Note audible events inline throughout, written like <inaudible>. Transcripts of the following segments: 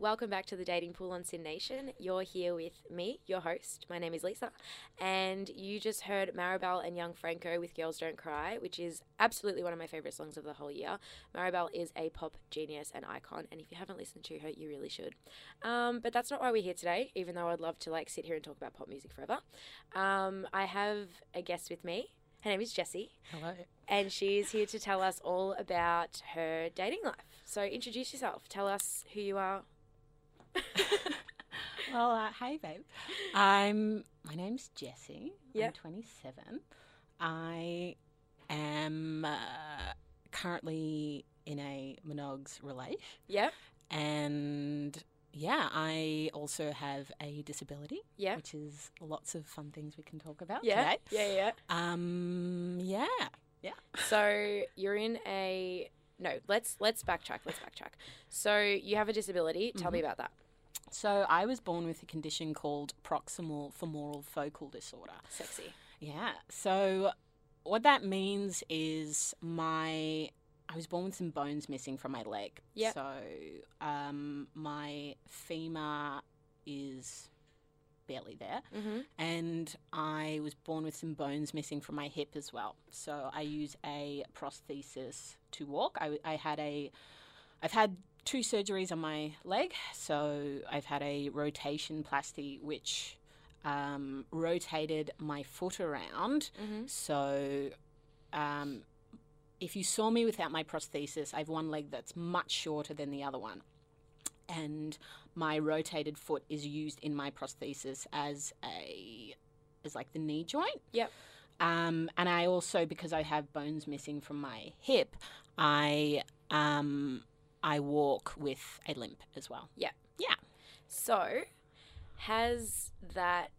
Welcome back to the Dating Pool on SYN Nation. You're here with me, your host. My name is Lisa, and you just heard Maribel and Young Franco with Girls Don't Cry, which is absolutely one of my favorite songs of the whole year. Maribel is a pop genius and icon, and if you haven't listened to her, you really should. Um, but that's not why we're here today, even though I'd love to like sit here and talk about pop music forever. Um, I have a guest with me. Her name is Jessie. Hello. And she's here to tell us all about her dating life. So introduce yourself. Tell us who you are, well, uh, hey, babe. I'm. My name's Jessie. Yep. I'm 27. I am uh, currently in a monogs relation, Yep. and yeah, I also have a disability, Yeah. which is lots of fun things we can talk about Yeah. today. Yeah. Yeah. Um, yeah, yeah. So you're in a no. Let's let's backtrack. Let's backtrack. So you have a disability. Tell me about that. So I was born with a condition called proximal femoral focal disorder. Sexy. Yeah. So what that means is my I was born with some bones missing from my leg. Yep. So um, my femur is barely there, Mm-hmm. and I was born with some bones missing from my hip as well. So I use a prosthesis to walk. I, I had a I've had two surgeries on my leg. So I've had a rotationplasty, which um, rotated my foot around. Mm-hmm. So um, if you saw me without my prosthesis, I have one leg that's much shorter than the other one. And my rotated foot is used in my prosthesis as a as like the knee joint. Yep. Um, and I also, because I have bones missing from my hip, I um, I walk with a limp as well. Yeah. Yeah. So has that?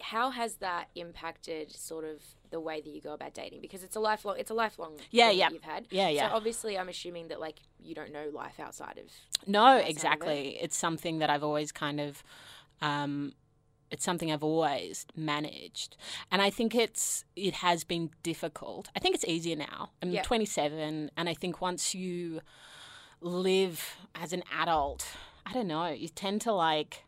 How has that impacted sort of the way that you go about dating? Because it's a lifelong. It's a lifelong. Yeah, thing yeah. that You've had. Yeah, yeah. So obviously, I'm assuming that like you don't know life outside of. No, That's how it exactly. It's something that I've always kind of, um, it's something I've always managed, and I think it's it has been difficult. I think it's easier now. I'm Yeah. 27, and I think once you live as an adult, I don't know, you tend to like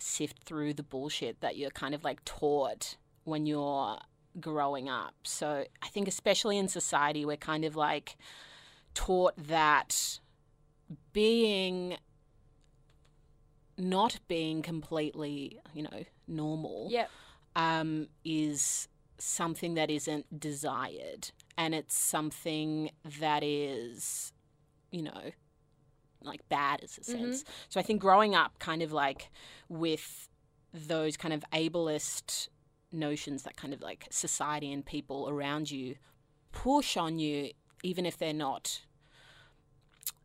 sift through the bullshit that you're kind of like taught when you're growing up. So I think especially in society, we're kind of like taught that being not being completely, you know, normal Yep. um, is something that isn't desired. And it's something that is, you know, like bad as a sense. So I think growing up kind of like with those kind of ableist notions that kind of like society and people around you push on you, even if they're not,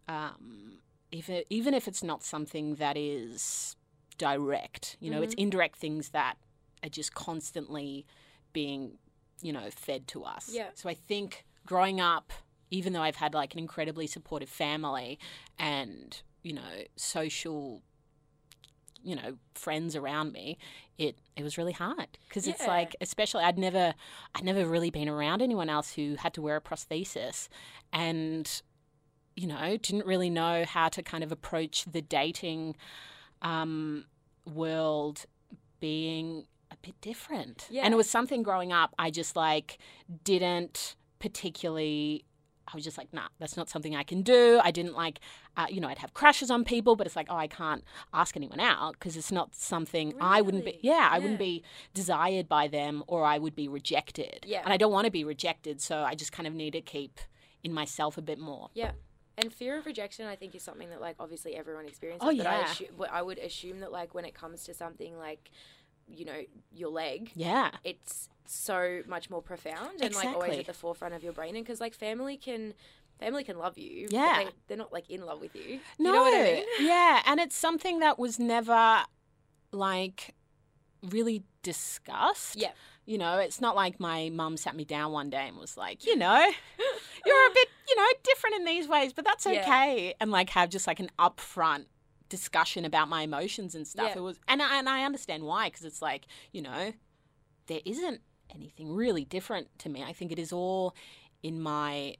um, even, even if it's not something that is direct, you know, it's mm-hmm. indirect things that are just constantly being, you know, fed to us. Yeah. So I think growing up, even though I've had like an incredibly supportive family and, you know, social, you know, friends around me, it it was really hard because it's like, especially I'd never I'd never really been around anyone else who had to wear a prosthesis, and you know, didn't really know how to kind of approach the dating um, world being a bit different. Yeah. And it was something growing up I just like didn't particularly. I was just like, nah, that's not something I can do. I didn't like, uh, you know, I'd have crushes on people, but it's like, oh, I can't ask anyone out because it's not something I wouldn't be. Really? Yeah, I wouldn't be desired by them, or I would be rejected. Yeah. and I don't want to be rejected, so I just kind of need to keep in myself a bit more. Yeah. And fear of rejection, I think, is something that like obviously everyone experiences. Oh, but I, yeah. assu- but I would assume that like when it comes to something like, you know, your leg, Yeah. it's so much more profound and like always at the forefront of your brain. And because like family can, family can love you. but Yeah. they, they're not like in love with you. No. You know what I mean? <laughs> Yeah, and it's something that was never like really discussed. Yeah. You know, it's not like my mum sat me down one day and was like, you <laughs> know, you're a bit, you know, different in these ways, but that's Yeah. okay. And like have just like an upfront discussion about my emotions and stuff. Yeah. It was, and I, and I understand why, because it's like, you know, there isn't anything really different to me. I think it is all in my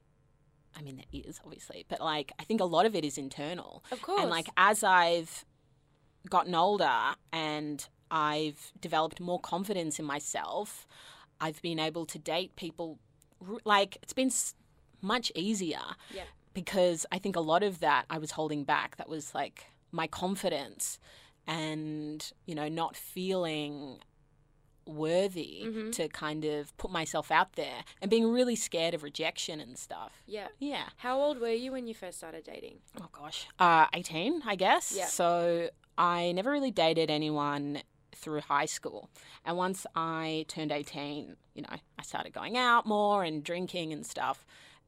I mean, there is obviously, but like I think a lot of it is internal. Of course. And like as I've gotten older and I've developed more confidence in myself, I've been able to date people like it's been much easier Yeah. because I think a lot of that I was holding back. That was like my confidence and, you know, not feeling worthy Mhm. to kind of put myself out there and being really scared of rejection and stuff. Yeah. Yeah. How old were you when you first started dating? Oh gosh. Uh 18, I guess. Yeah. So I never really dated anyone through high school. And once I turned 18, you know, I started going out more and drinking and stuff.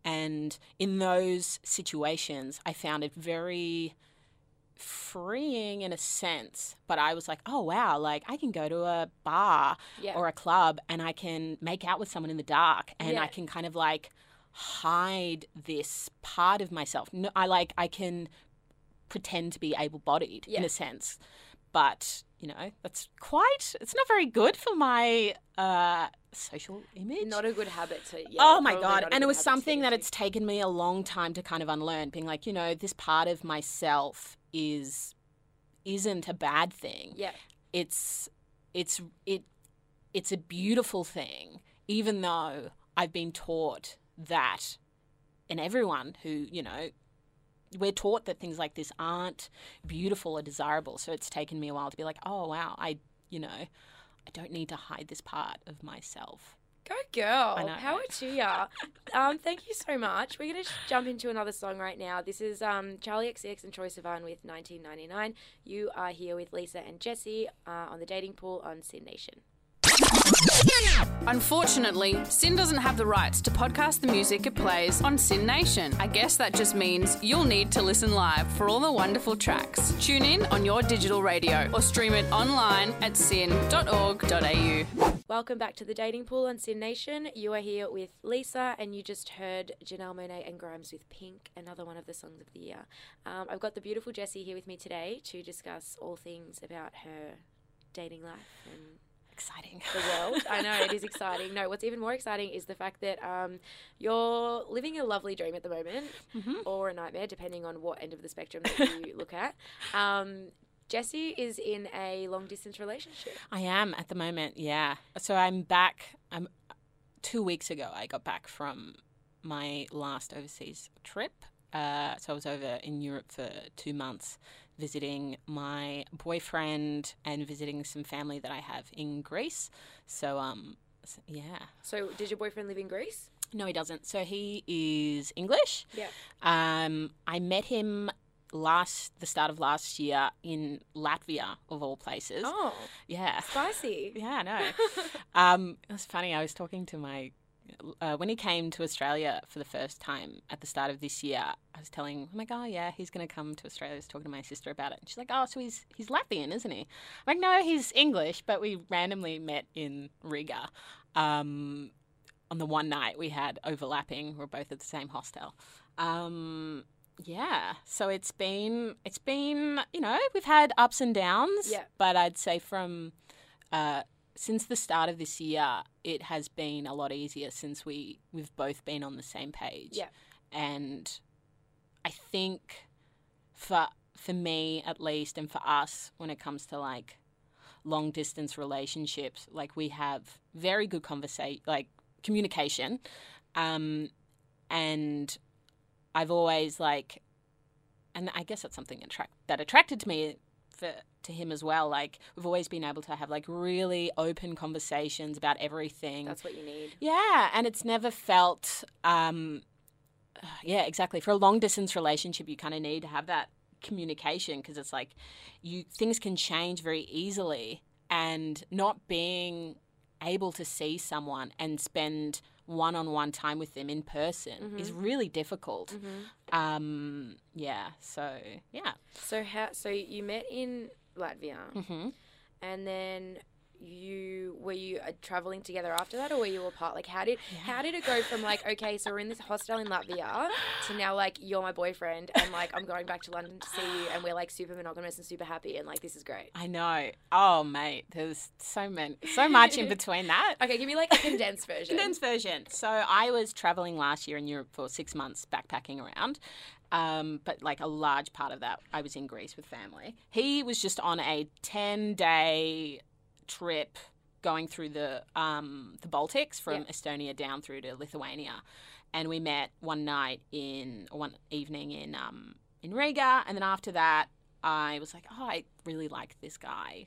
And in those situations, I found it very freeing in a sense, but I was like, "Oh wow, like I can go to a bar Yeah. or a club and I can make out with someone in the dark and Yeah. I can kind of like hide this part of myself. No, I like I can pretend to be able-bodied in a sense. But, you know, that's quite it's not very good for my uh social image. Not a good habit to. Yeah, oh my god! And it was something that it's taken me a long time to kind of unlearn. Being like, you know, this part of myself is isn't a bad thing Yeah. it's it's it it's a beautiful thing even though i've been taught that and everyone who you know we're taught that things like this aren't beautiful or desirable so it's taken me a while to be like oh wow i you know i don't need to hide this part of myself Go girl. How to ya? <laughs> um, thank you so much. We're gonna sh- jump into another song right now. This is um, Charli XCX and Troye Sivan with 1999. You are here with Lisa and Jessie uh, on the dating pool on SYN Nation. Unfortunately, SYN doesn't have the rights to podcast the music it plays on SYN Nation. I guess that just means you'll need to listen live for all the wonderful tracks. Tune in on your digital radio or stream it online at syn.org.au. Welcome back to the dating pool on SYN Nation. You are here with Lisa, and you just heard Janelle Monáe and Grimes with Pynk, another one of the songs of the year. Um, I've got the beautiful Jessie here with me today to discuss all things about her dating life and exciting the world. I know it is exciting. No, what's even more exciting is the fact that um, you're living a lovely dream at the moment, or a nightmare, depending on what end of the spectrum that you <laughs> look at. Um, Jessie is in a long distance relationship. I am at the moment, yeah. So I'm back. I'm two weeks ago. I got back from my last overseas trip. Uh, so I was over in Europe for two months, visiting my boyfriend and visiting some family that I have in Greece. So um, s- yeah. So, did your boyfriend live in Greece? No, he doesn't. So he is English. Yeah. Um, I met him last the start of last year in Latvia, of all places. Oh, Yeah. spicy. <laughs> Yeah, I know. <laughs> um, it was funny. I was talking to my uh, when he came to Australia for the first time at the start of this year. I was telling, I'm like, oh yeah, he's going to come to Australia. I was talking to my sister about it. And she's like, oh, so he's he's Latvian, isn't he? I'm like, no, he's English, but we randomly met in Riga. Um, on the one night we had overlapping. We're both at the same hostel. Um, yeah, so it's been it's been you know we've had ups and downs. Yeah. but I'd say from uh, since the start of this year, it has been a lot easier since we we've both been on the same page. Yeah. and I think for for me at least, and for us when it comes to like long distance relationships, like we have very good conversation, like communication, um, and I've always like, and I guess that's something attract that attracted to me for to him as well. Like we've always been able to have like really open conversations about everything. That's what you need. Yeah, and it's never felt. Um, yeah, exactly. For a long distance relationship, you kind of need to have that communication because it's like you things can change very easily, and not being able to see someone and spend one-on-one time with them in person is really difficult. Um, yeah. So yeah. So how? So you met in Latvia, hmm and then you were you uh, traveling together after that, or were you apart? Like, how did how did it go from like okay, so we're in this hostel in Latvia to now like you're my boyfriend and like I'm going back to London to see you and we're like super monogamous and super happy and like this is great. I know. Oh, mate, there's so many, so much in between that. <laughs> Okay, give me like a condensed <laughs> version. Condensed version. So I was traveling last year in Europe for six months, backpacking around. Um, but like a large part of that, I was in Greece with family. He was just on a ten day trip going through the um, the Baltics from. Estonia down through to Lithuania, and we met one night in one evening in um, in Riga, and then after that, I was like, oh, I really like this guy.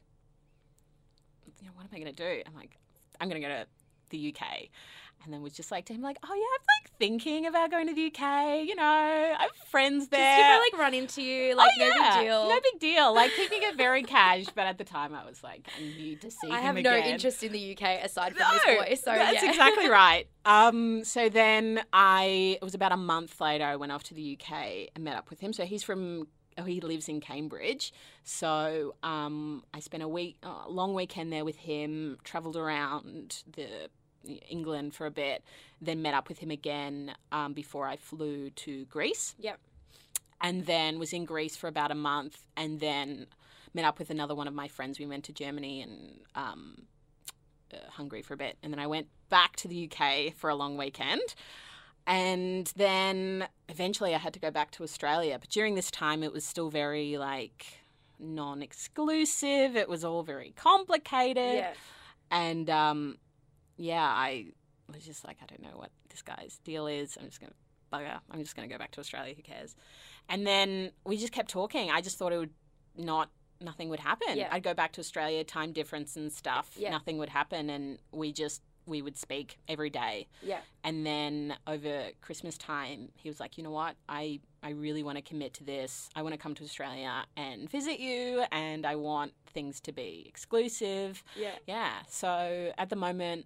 You know, what am I going to do? I'm like, I'm going to go to the UK. And then was just like to him, like, oh yeah, I'm like thinking about going to the UK. You know, I have friends there. Just I like run into you, like Oh, no yeah, big deal. No big deal. Like keeping it very <laughs> cash, but at the time I was like, I need to see I have no interest in the UK aside from No, this boy. So that's yeah. exactly <laughs> right. Um, so then I it was about a month later. I went off to the UK and met up with him. So he's from. Oh, he lives in Cambridge. So um, I spent a week, a long weekend there with him. Travelled around the England for a bit. Then met up with him again um, before I flew to Greece Yep. and then was in Greece for about a month, and then met up with another one of my friends. We went to Germany and um, uh, Hungary for a bit, and then I went back to the UK for a long weekend. And then eventually I had to go back to Australia. But during this time, it was still very like non exclusive. It was all very complicated. Yeah. And um, yeah, I was just like, I don't know what this guy's deal is. I'm just going to bugger. I'm just going to go back to Australia. Who cares? And then we just kept talking. I just thought it would not, nothing would happen. Yeah. I'd go back to Australia, time difference and stuff. Yeah. Nothing would happen. And we just, we would speak every day. Yeah. And then over Christmas time, he was like, you know what? I, I really want to commit to this. I want to come to Australia and visit you. And I want things to be exclusive. Yeah. Yeah. So at the moment,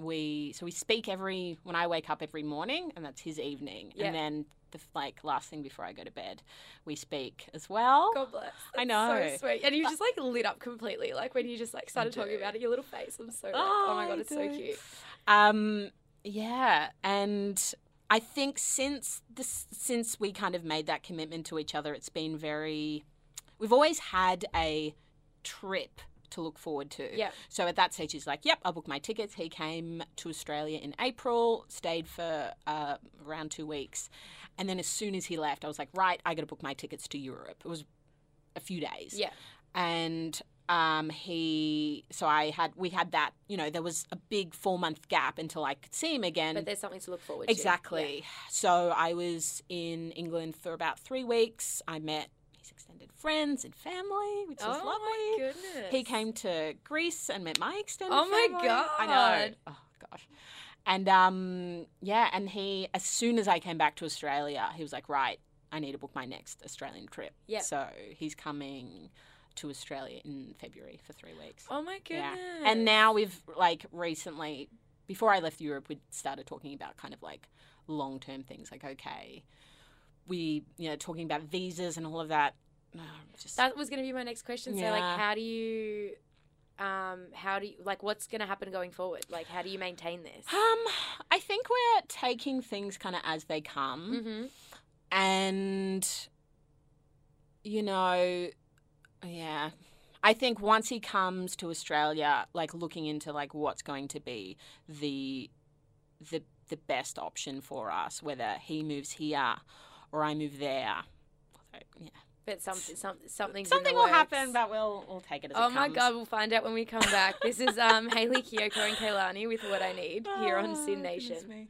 we so we speak every when I wake up every morning, and that's his evening, Yeah. and then the like last thing before I go to bed, we speak as well. God bless. I know. So sweet. And you just like lit up completely. Like when you just like started talking about it, your little face. I'm so like, oh, my god, it's so cute. Um, yeah, and I think since this since we kind of made that commitment to each other, it's been very. We've always had a trip to look forward to. Yeah. So at that stage, he's like, "Yep, I'll book my tickets." He came to Australia in April, stayed for uh, around two weeks, and then as soon as he left, I was like, "Right, I got to book my tickets to Europe." It was a few days Yeah. and um, he so I had we had that you know there was a big four month gap until I could see him again. But there's something to look forward to. exactly. So I was in England for about three weeks. I met extended friends and family, which Yeah. was Oh lovely. my goodness. He came to Greece and met my extended Oh my god. I know. Oh gosh. And um yeah, and he as soon as I came back to Australia, he was like, "Right, I need to book my next Australian trip." Yep. So, he's coming to Australia in February for 3 weeks. Oh my goodness. yeah. And now we've like recently before I left Europe, we started talking about kind of like long-term things like okay, we, you know, talking about visas and all of that. No, just That was going to be my next question. So, like, how do you, um, how do you, like, what's going to happen going forward? Like, how do you maintain this? Um, I think we're taking things kind of as they come, Mm-hmm. and you know, yeah. I think once he comes to Australia, like looking into like what's going to be the the the best option for us, whether he moves here or I move there. So, yeah. But something, some, something's in Something will works. happen, but we'll we'll take it as Oh it my god, we'll find out when we come back. This is um Hayley Kiyoko and Kehlani with What I Need here on Oh, SYN Nation. me.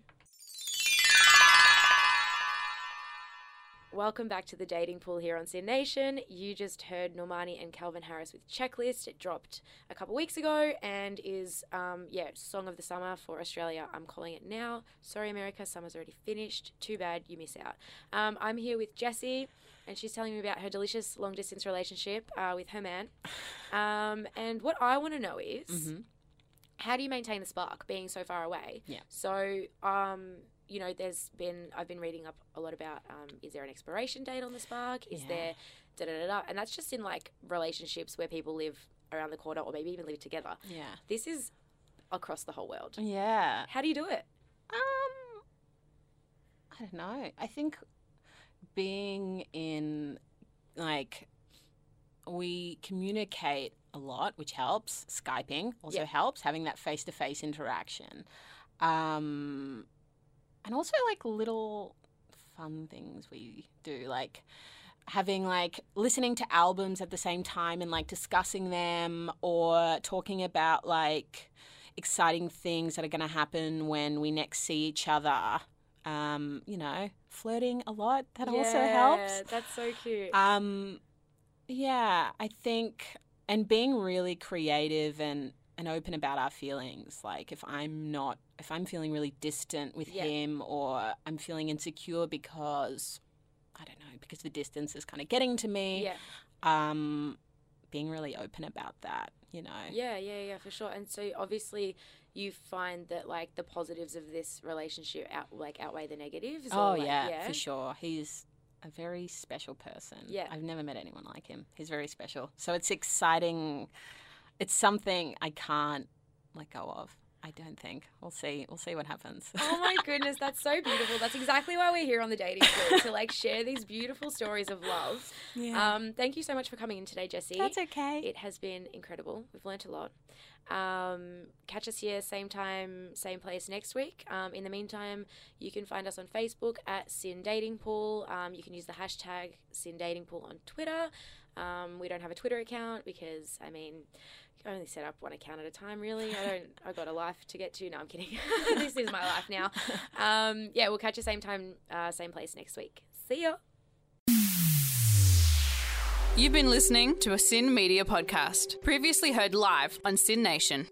Welcome back to the dating pool here on SYN Nation. You just heard Normani and Calvin Harris with Checklist. It dropped a couple weeks ago and is, um, yeah, song of the summer for Australia. I'm calling it now. Sorry, America, summer's already finished. Too bad you miss out. Um, I'm here with Jessie, and she's telling me about her delicious long distance relationship uh, with her man. Um, and what I want to know is Mhm. how do you maintain the spark being so far away? Yeah. So, um, you know, there's been I've been reading up a lot about um, is there an expiration date on the spark? Is Yeah. there da da da da? And that's just in like relationships where people live around the corner or maybe even live together. Yeah. This is across the whole world. Yeah. How do you do it? Um, I don't know. I think being in like we communicate a lot, which helps. Skyping also Yeah. helps. Having that face to face interaction, um, and also like little fun things we do, like having like listening to albums at the same time and like discussing them or talking about like exciting things that are going to happen when we next see each other. Um, you know, flirting a lot that also helps. That's so cute. Um, yeah, I think, and being really creative and and open about our feelings. Like if I'm not, if I'm feeling really distant with Yeah. him, or I'm feeling insecure because I don't know, because the distance is kind of getting to me. yeah. Um, being really open about that, you know. Yeah, yeah, yeah, for sure. And so obviously you find that like the positives of this relationship out like outweigh the negatives. Oh or, like, yeah, for sure. He's a very special person. Yeah. I've never met anyone like him. He's very special. So it's exciting. It's something I can't let go of. I don't think. We'll see. We'll see what happens. Oh my <laughs> goodness, that's so beautiful. That's exactly why we're here on the dating pool to like share these beautiful stories of love. yeah. Um, thank you so much for coming in today, Jessie. That's okay. It has been incredible. We've learnt a lot. Um, catch us here, same time, same place next week. Um, in the meantime, you can find us on Facebook at SYN Dating Pool. Um, you can use the hashtag SYN Dating Pool on Twitter. Um, we don't have a Twitter account because, I mean, I only set up one account at a time, really. I don't, <laughs> I got a life to get to. No, I'm kidding. <laughs> <laughs> this is my life now. Um, yeah, we'll catch you same time, uh, same place next week. See ya. You've been listening to a SYN Media podcast, previously heard live on SYN Nation.